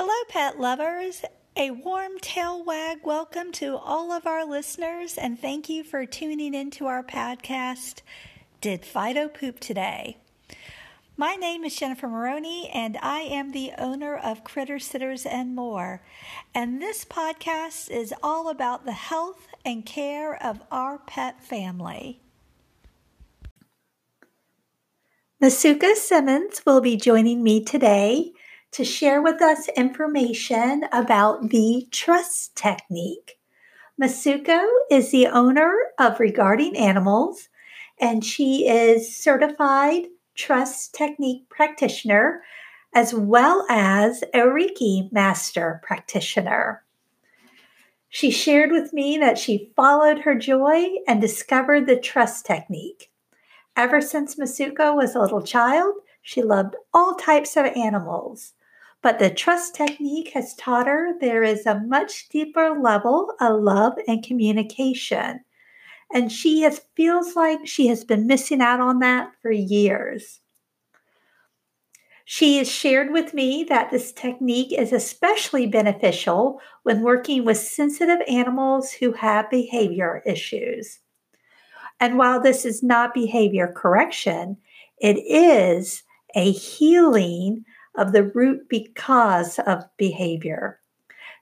Hello, pet lovers. A warm tail wag welcome to all of our listeners, and thank you for tuning into our podcast, Did Fido Poop Today? My name is Jennifer Maroney, and I am the owner of Critter Sitters and More. And this podcast is all about the health and care of our pet family. Masuka Simmons will be joining me today to share with us information about the trust technique. Masuko is the owner of Regarding Animals, and she is certified trust technique practitioner as well as a Reiki master practitioner. She shared with me that she followed her joy and discovered the trust technique. Ever since Masuko was a little child, she loved all types of animals. But the trust technique has taught her there is a much deeper level of love and communication. And she has, feels like she has been missing out on that for years. She has shared with me that this technique is especially beneficial when working with sensitive animals who have behavior issues. And while this is not behavior correction, it is a healing of the root because of behavior.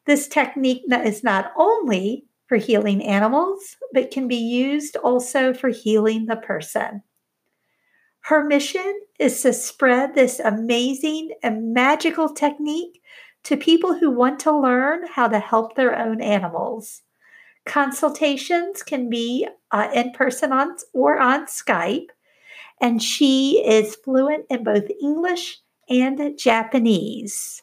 This technique is not only for healing animals, but can be used also for healing the person. Her mission is to spread this amazing and magical technique to people who want to learn how to help their own animals. Consultations can be uh, in person on, or on Skype, and she is fluent in both English and Japanese.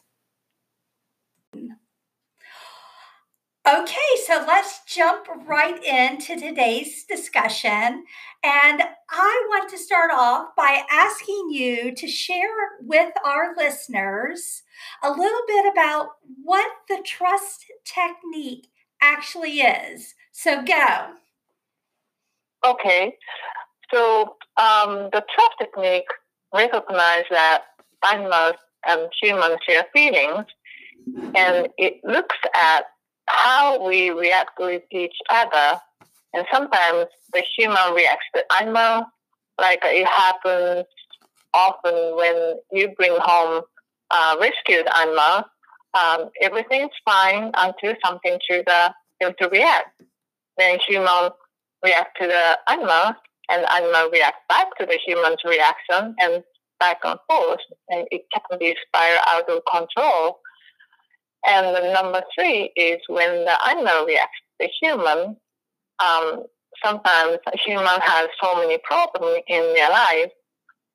Okay, so let's jump right into today's discussion. And I want to start off by asking you to share with our listeners a little bit about what the trust technique actually is. So go. Okay, so um, the trust technique recognizes that and humans share feelings, and it looks at how we react with each other. And sometimes the human reacts to animal, like it happens often when you bring home a rescued animal. Um, everything's fine until something triggers them to react. Then human react to the animal, and animal react back to the human's reaction, and back and forth, and it can be spiral out of control. And the number three is when the animal reacts to the human. Um, sometimes a human has so many problems in their life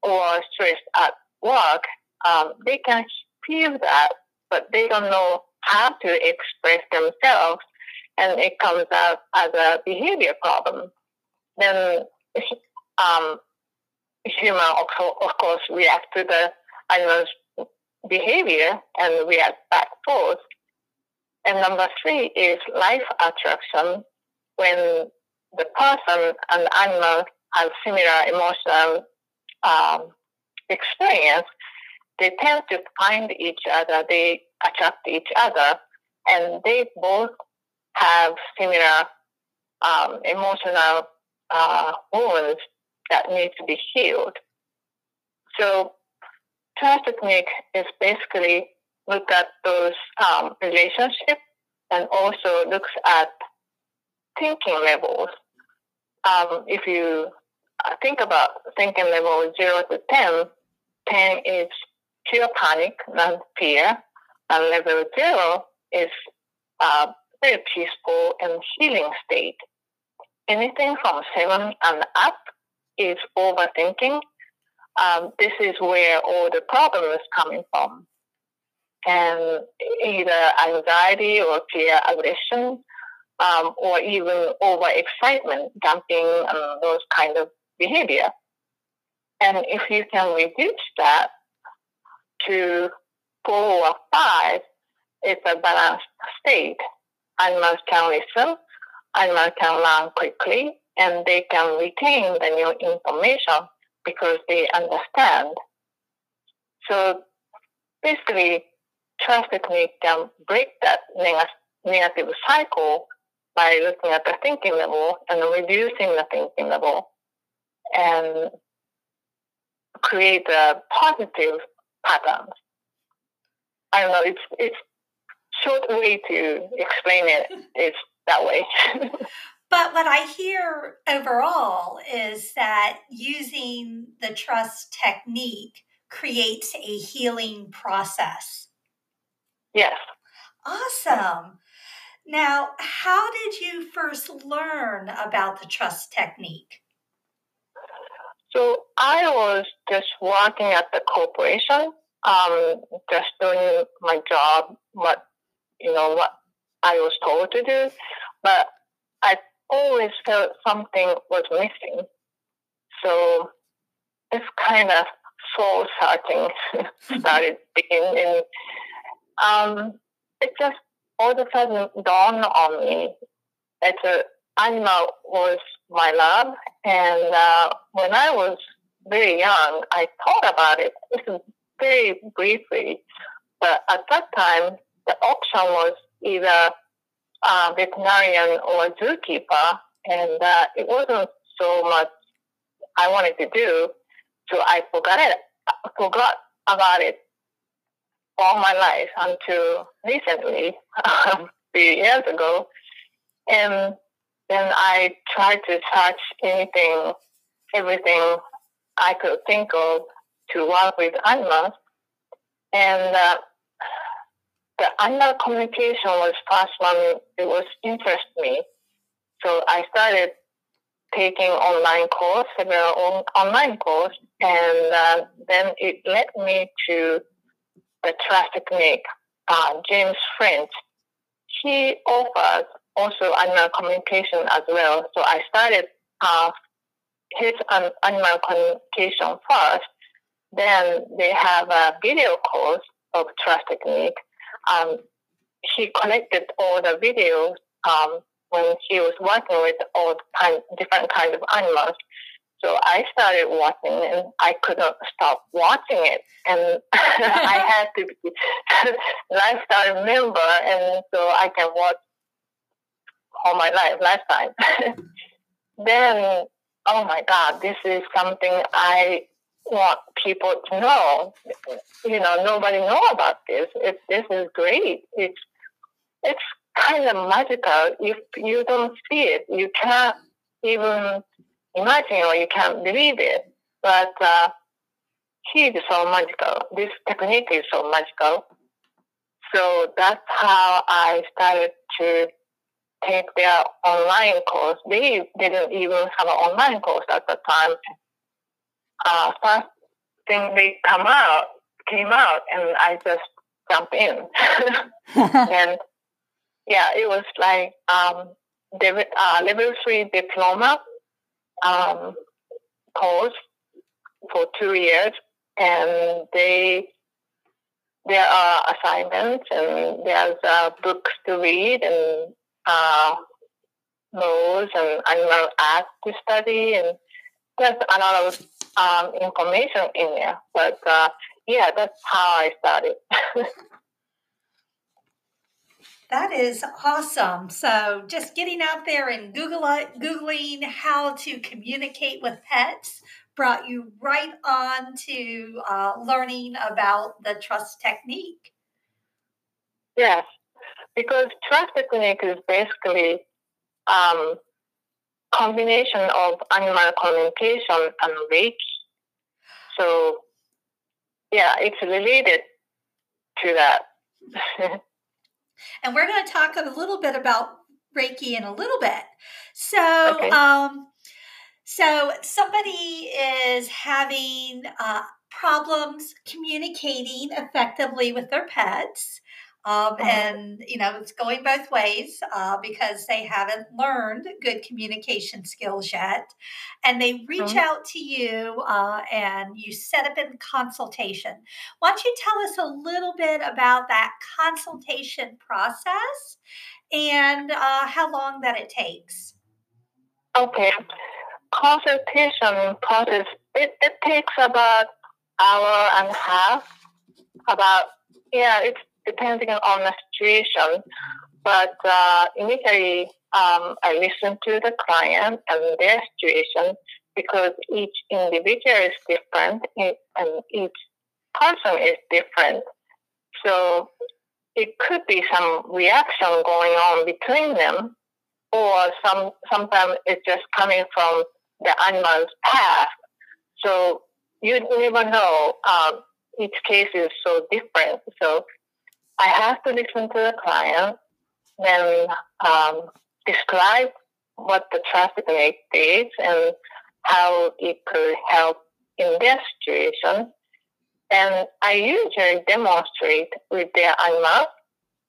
or stressed at work, um, they can feel that, but they don't know how to express themselves, and it comes out as a behavior problem. Then um, human, of course, react to the animal's behavior and react back forth. And number three is life attraction, when the person and animal have similar emotional um, experience, they tend to find each other, they attract each other, and they both have similar um, emotional uh, wounds that need to be healed. So trust technique is basically look at those um, relationships and also looks at thinking levels. Um, if you uh, think about thinking level 0 to 10, 10 is pure panic, not fear, and level 0 is uh, very peaceful and healing state. Anything from 7 and up is overthinking. Um, this is where all the problem is coming from. And either anxiety or fear aggression, um, or even overexcitement, dumping, um, those kind of behavior. And if you can reduce that to four or five, it's a balanced state. Animals can listen, animals can learn quickly, and they can retain the new information because they understand. So basically, trust technique can break that neg- negative cycle by looking at the thinking level and reducing the thinking level and create a positive patterns. I don't know, it's it's short way to explain it, it is that way. but what I hear overall is that using the trust technique creates a healing process. Yes. Awesome. Now, how did you first learn about the trust technique? So I was just working at the corporation, um, just doing my job, what you know what I was told to do, but always felt something was missing. So this kind of soul searching started beginning. Um, it just all of a sudden dawned on me that uh, animal was my love. And uh, when I was very young, I thought about it very briefly. But at that time, the option was either uh, veterinarian or zookeeper, and uh, it wasn't so much I wanted to do. So I forgot it, I forgot about it all my life until recently, a few years ago. And then I tried to touch anything, everything I could think of to work with animals. And uh, the animal communication was first one, it was interest me. So I started taking online course, several on, online course, and uh, then it led me to the trust technique. Uh, James French, he offers also animal communication as well. So I started uh, his um, animal communication first. Then they have a video course of trust technique. Um, he collected all the videos um, when he was working with all kind, different kinds of animals. So I started watching and I couldn't stop watching it. And I had to be lifestyle member and so I can watch all my life, lifetime. then, oh my God, this is something I want people to know. You know, nobody know about this. It, this is great. It's it's kind of magical. If you don't see it, you can't even imagine or you can't believe it. But uh, he is so magical. This technique is so magical. So that's how I started to take their online course. They didn't even have an online course at the time. Uh, first thing they come out came out, and I just jumped in. and yeah, it was like um, uh, level three diploma um, course for two years, and they there are assignments and there's uh, books to read and uh, laws and animal act to study, and there's a lot of um, information in there. But uh, yeah, that's how I started. That is awesome. So, just getting out there and Google googling how to communicate with pets brought you right on to uh, learning about the trust technique. Yes, because trust technique is basically um, combination of animal communication and Reiki. So, yeah, it's related to that. and we're going to talk a little bit about Reiki in a little bit. So, okay. um, so somebody is having uh, problems communicating effectively with their pets. Um, uh-huh. And, you know, it's going both ways uh, because they haven't learned good communication skills yet. And they reach uh-huh. out to you uh, and you set up a consultation. Why don't you tell us a little bit about that consultation process and uh, how long that it takes? Okay. Consultation process, it, it takes about hour and a half. About, yeah, it's depending on the situation. But uh, initially, um, I listen to the client and their situation because each individual is different and each person is different. So it could be some reaction going on between them, or some sometimes it's just coming from the animal's past. So you never know. Um, each case is so different. So I have to listen to the client, then um, describe what the traffic technique is and how it could help in their situation. And I usually demonstrate with their animals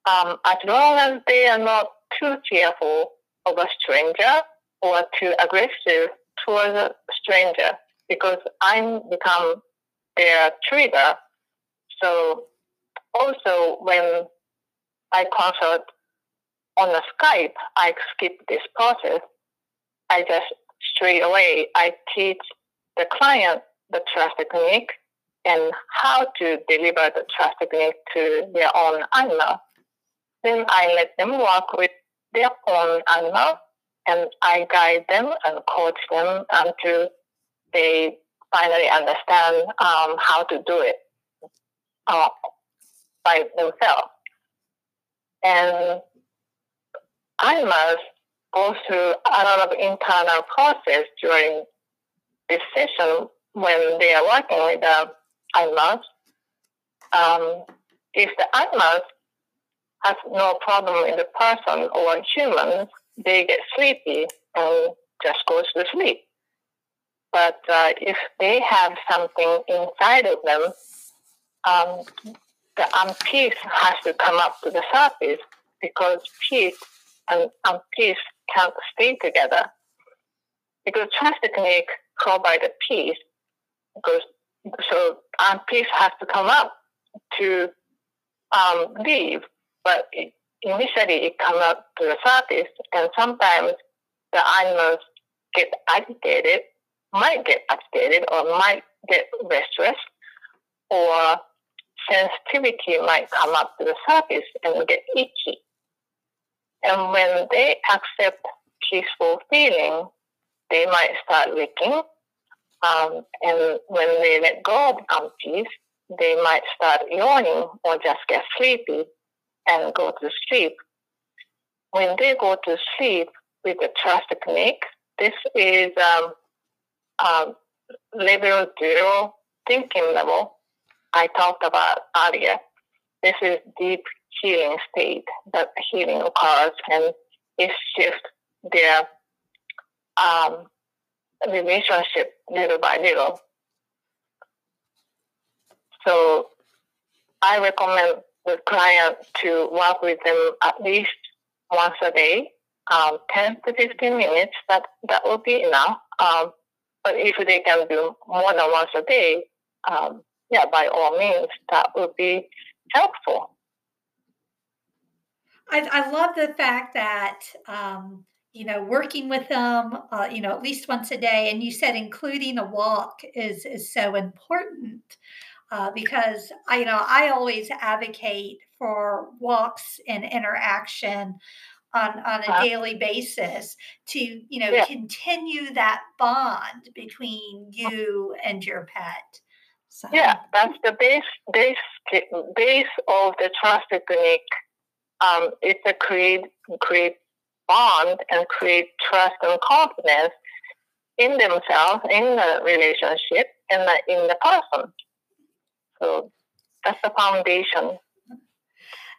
um, as long as they are not too fearful of a stranger or too aggressive towards a stranger because I become their trigger. So also when I consult on the Skype, I skip this process. I just straight away I teach the client the trust technique and how to deliver the trust technique to their own animal. Then I let them work with their own animal and I guide them and coach them until they finally understand um, how to do it uh, by themselves. And animals go through a lot of internal process during this session when they are working with the animals. Um, if the animals have no problem in the person or humans, they get sleepy and just goes to sleep. But uh, if they have something inside of them, um, the unpeace has to come up to the surface because peace and unpeace can't stay together. Because trust technique provides peace, because so unpeace has to come up to um, leave, but it, initially it comes up to the surface, and sometimes the animals get agitated might get agitated or might get restless or sensitivity might come up to the surface and get itchy. And when they accept peaceful feeling, they might start licking. Um, and when they let go of unease, they might start yawning or just get sleepy and go to sleep. When they go to sleep with the trust technique, this is um, um, level zero thinking level I talked about earlier. This is deep healing state that healing occurs and it shifts their um, relationship little by little. So I recommend the client to work with them at least once a day, um, 10 to 15 minutes. That that will be enough. Um, but if they can do more than once a day, um, yeah, by all means, that would be helpful. I, I love the fact that um, you know working with them, uh, you know, at least once a day, and you said including a walk is is so important. Uh, because I, you know, I always advocate for walks and interaction on on a uh, daily basis to you know yeah. continue that bond between you and your pet so. yeah that's the base base base of the trust technique um, it's a create create bond and create trust and confidence in themselves in the relationship and in the person so that's the foundation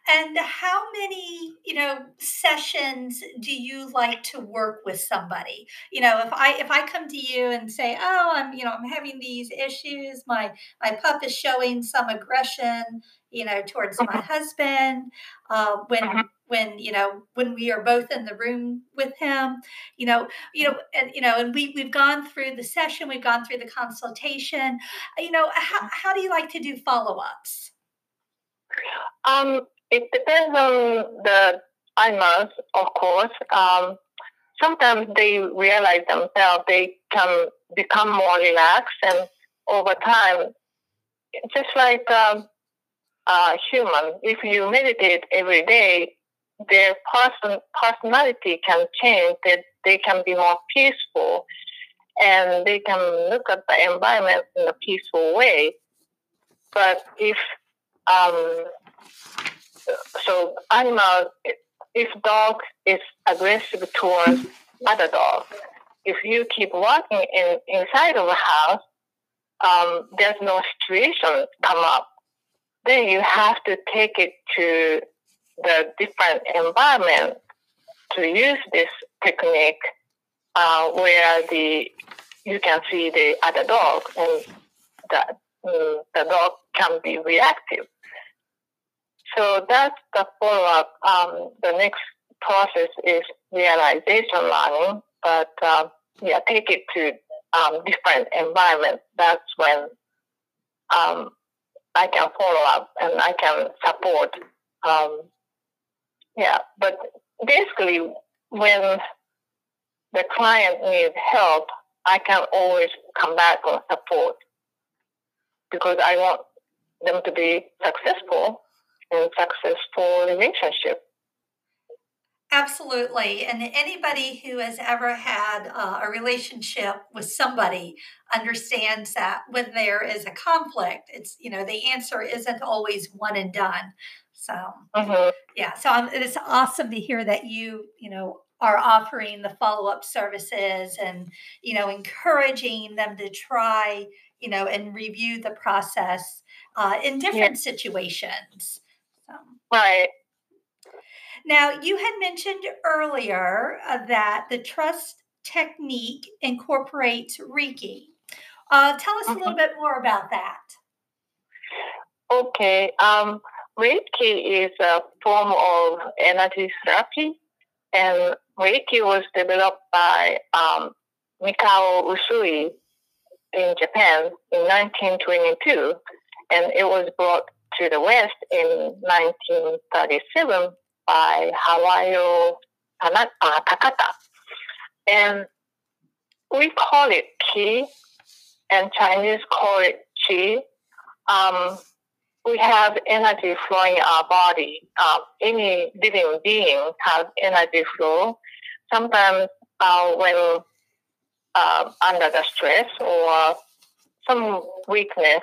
and how many, you know, sessions do you like to work with somebody? You know, if I if I come to you and say, "Oh, I'm, you know, I'm having these issues. My my pup is showing some aggression, you know, towards my mm-hmm. husband. Uh, when mm-hmm. when you know when we are both in the room with him, you know, you know, and you know, and we we've gone through the session, we've gone through the consultation. You know, how mm-hmm. how do you like to do follow ups? Um, it depends on the animals, of course. Um, sometimes they realize themselves they can become more relaxed, and over time, just like um, uh, human, if you meditate every day, their person personality can change. That they can be more peaceful, and they can look at the environment in a peaceful way. But if um, so, animal, if dog is aggressive towards other dogs, if you keep walking in inside of a house, um, there's no situation come up. Then you have to take it to the different environment to use this technique uh, where the you can see the other dog and the, mm, the dog can be reactive. So that's the follow up. Um, the next process is realization learning, but uh, yeah, take it to um, different environments. That's when um, I can follow up and I can support. Um, yeah, but basically, when the client needs help, I can always come back and support because I want them to be successful successful relationship. Absolutely. And anybody who has ever had uh, a relationship with somebody understands that when there is a conflict, it's, you know, the answer isn't always one and done. So, mm-hmm. yeah. So um, it's awesome to hear that you, you know, are offering the follow up services and, you know, encouraging them to try, you know, and review the process uh, in different yeah. situations. So. Right. Now, you had mentioned earlier uh, that the trust technique incorporates Reiki. Uh, tell us mm-hmm. a little mm-hmm. bit more about that. Okay. Um, Reiki is a form of energy therapy, and Reiki was developed by um, Mikao Usui in Japan in 1922, and it was brought to the West in 1937 by Hawayo uh, Takata. And we call it Ki, and Chinese call it Qi. Um, we have energy flowing in our body. Um, any living being has energy flow. Sometimes uh, when uh, under the stress or some weakness,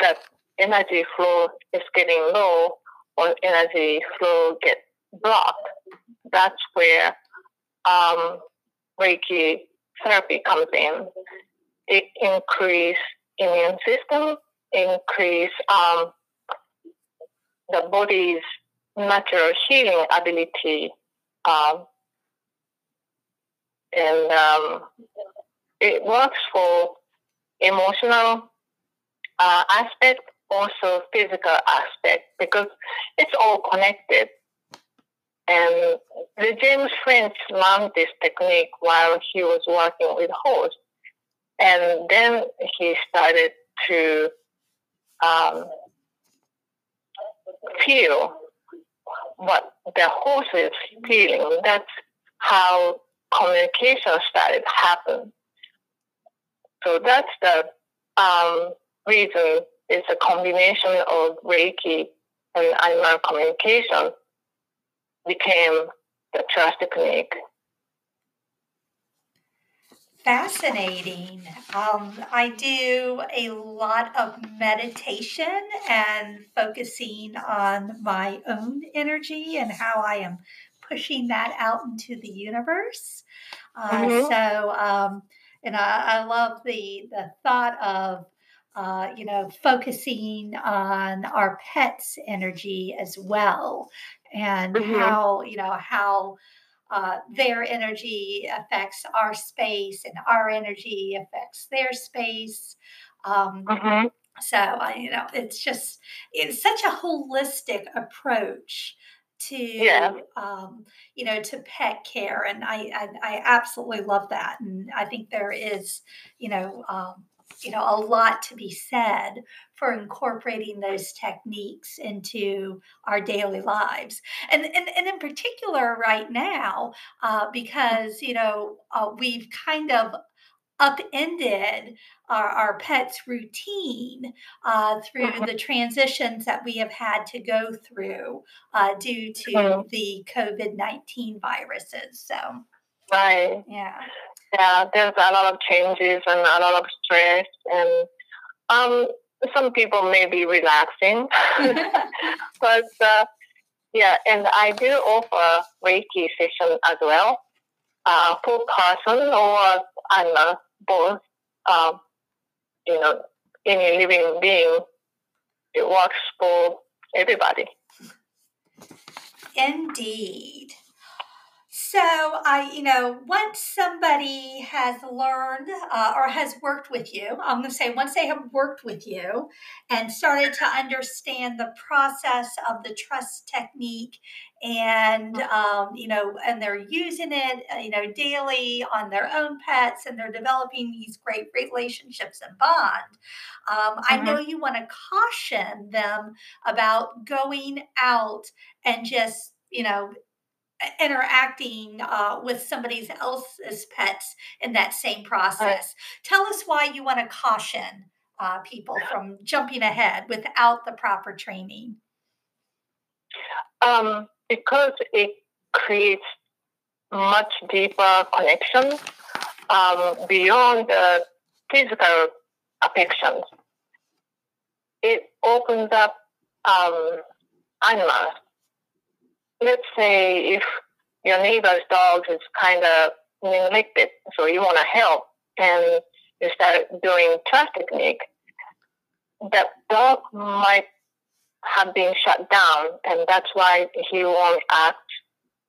that energy flow is getting low or energy flow gets blocked. That's where um, Reiki therapy comes in. It increase immune system, increase um, the body's natural healing ability, um, and um, it works for emotional uh, aspect also physical aspect because it's all connected. And the James French learned this technique while he was working with horse. And then he started to um, feel what the horse is feeling. That's how communication started happen. So that's the um, reason is a combination of Reiki and animal communication became the trust technique. Fascinating. Um, I do a lot of meditation and focusing on my own energy and how I am pushing that out into the universe. Uh, mm-hmm. So, um, and I, I love the the thought of uh, you know, focusing on our pets' energy as well, and mm-hmm. how you know how uh, their energy affects our space, and our energy affects their space. Um, mm-hmm. So, I, you know, it's just it's such a holistic approach to yeah. um, you know to pet care and I, I, I absolutely love that and i think there is you know um, you know, a lot to be said for incorporating those techniques into our daily lives. And, and, and in particular, right now, uh, because, you know, uh, we've kind of upended our, our pets' routine uh, through Mhm. the transitions that we have had to go through uh, due to Mhm. the COVID 19 viruses. So, Right. yeah. Yeah, there's a lot of changes and a lot of stress, and um, some people may be relaxing, but uh, yeah, and I do offer Reiki session as well uh, for person or I'm both. Um, you know, any living being, it works for everybody. Indeed. So, I, you know, once somebody has learned uh, or has worked with you, I'm going to say once they have worked with you and started to understand the process of the trust technique and, um, you know, and they're using it, uh, you know, daily on their own pets and they're developing these great relationships and bond, um, I Mhm. know you want to caution them about going out and just, you know, interacting uh, with somebody else's pets in that same process. Tell us why you want to caution uh, people from jumping ahead without the proper training. Um, because it creates much deeper connection um, beyond the physical affections. It opens up um, animals. Let's say if your neighbor's dog is kind of neglected, so you want to help, and you start doing trust technique, that dog might have been shut down, and that's why he won't act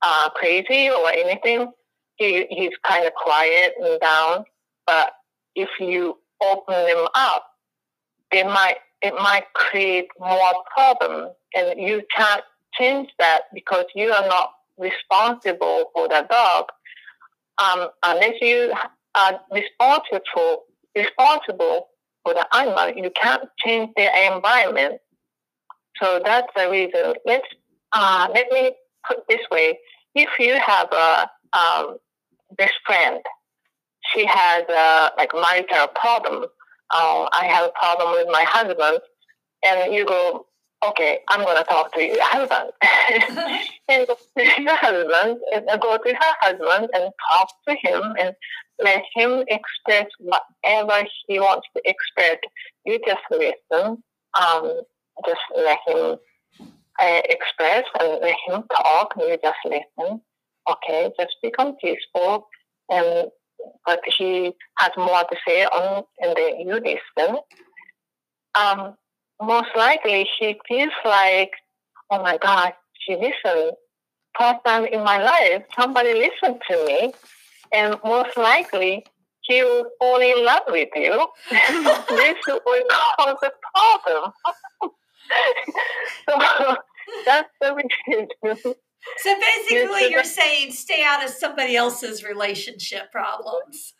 uh, crazy or anything. He he's kind of quiet and down. But if you open them up, they might it might create more problems, and you can't change that because you are not responsible for the dog um, unless you are responsible responsible for the animal. You can't change their environment. So that's the reason. Let's uh, let me put this way: if you have a um, best friend, she has a like marital problem. Uh, I have a problem with my husband, and you go, okay, I'm gonna talk to your husband, and go to your husband, and go to her husband and talk to him and let him express whatever he wants to express. You just listen. Um, just let him uh, express and let him talk and you just listen okay just become peaceful and but he has more to say on and then you listen um most likely she feels like oh my god she listened first time in my life somebody listened to me and most likely she will fall in love with you this will cause a problem so that's the reason. So basically, you're saying stay out of somebody else's relationship problems.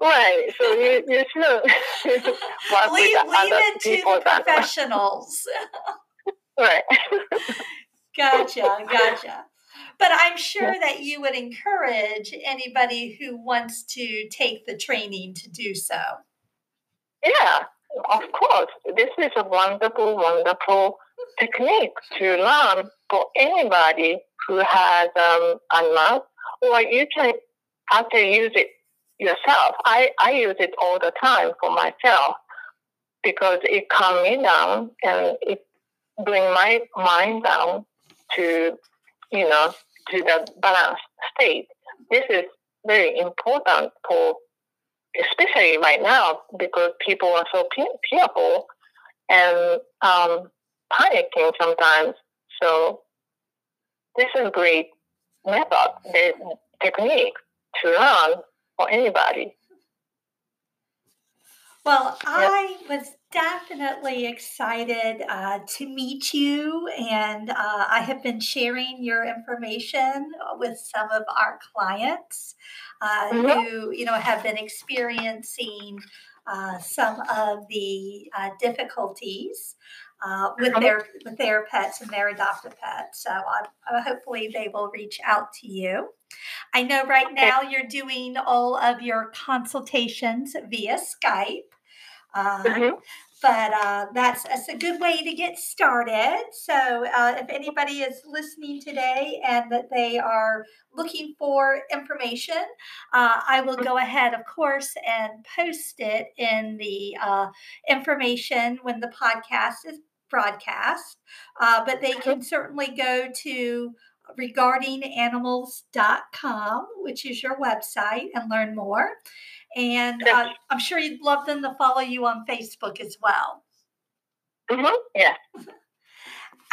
Right. So you, you should work leave, with leave other it to the professionals. Right. gotcha, gotcha. But I'm sure that you would encourage anybody who wants to take the training to do so. Yeah, of course. This is a wonderful, wonderful technique to learn for anybody who has um, animals, or you can actually use it yourself. I, I use it all the time for myself because it calms me down and it bring my mind down to, you know, to the balanced state. This is very important for, especially right now, because people are so fe- fearful and um, panicking sometimes. So this is a great method, technique to learn for anybody. Well, I was definitely excited uh, to meet you, and uh, I have been sharing your information with some of our clients uh, Mhm. who, you know, have been experiencing uh, some of the uh, difficulties uh, with Mhm. their with their pets and their adopted pets. So, I hopefully, they will reach out to you. I know right now you're doing all of your consultations via Skype. Uh, mm-hmm but uh, that's that's a good way to get started. So uh, if anybody is listening today and that they are looking for information, uh, I will go ahead, of course, and post it in the uh, information when the podcast is broadcast. Uh, but they can certainly go to regardinganimals.com, which is your website, and learn more. And uh, I'm sure you'd love them to follow you on Facebook as well. Mm-hmm. Yeah.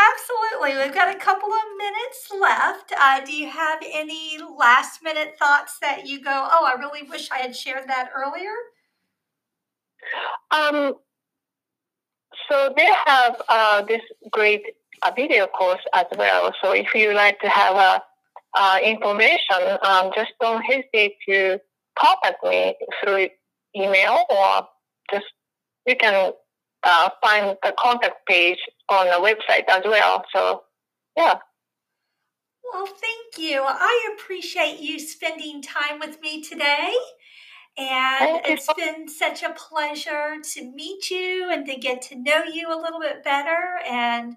Absolutely. We've got a couple of minutes left. Uh, do you have any last minute thoughts that you go, oh, I really wish I had shared that earlier? Um, so they have uh, this great uh, video course as well. So if you like to have uh, uh information, um, just don't hesitate to contact me through email or just you can uh, find the contact page on the website as well. So, yeah. Well, thank you. I appreciate you spending time with me today. And it's been such a pleasure to meet you and to get to know you a little bit better. And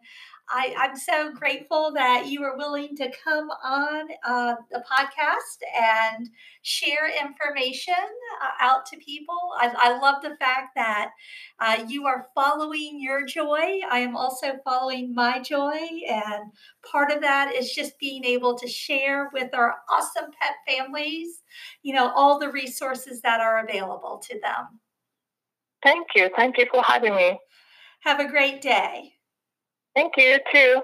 I, am so grateful that you were willing to come on uh, the podcast and share information uh, out to people. I, I, love the fact that uh, you are following your joy. I am also following my joy. And part of that is just being able to share with our awesome pet families, you know, all the resources that are available to them. Thank you. Thank you for having me. Have a great day. Thank you, too.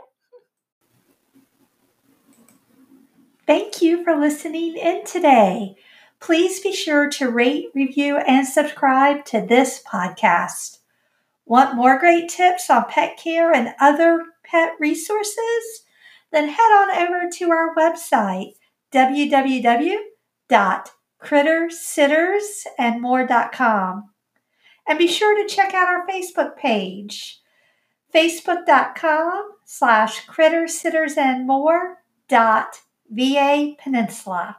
Thank you for listening in today. Please be sure to rate, review, and subscribe to this podcast. Want more great tips on pet care and other pet resources? Then head on over to our website, www.crittersittersandmore.com. And be sure to check out our Facebook page facebook.com slash critter and peninsula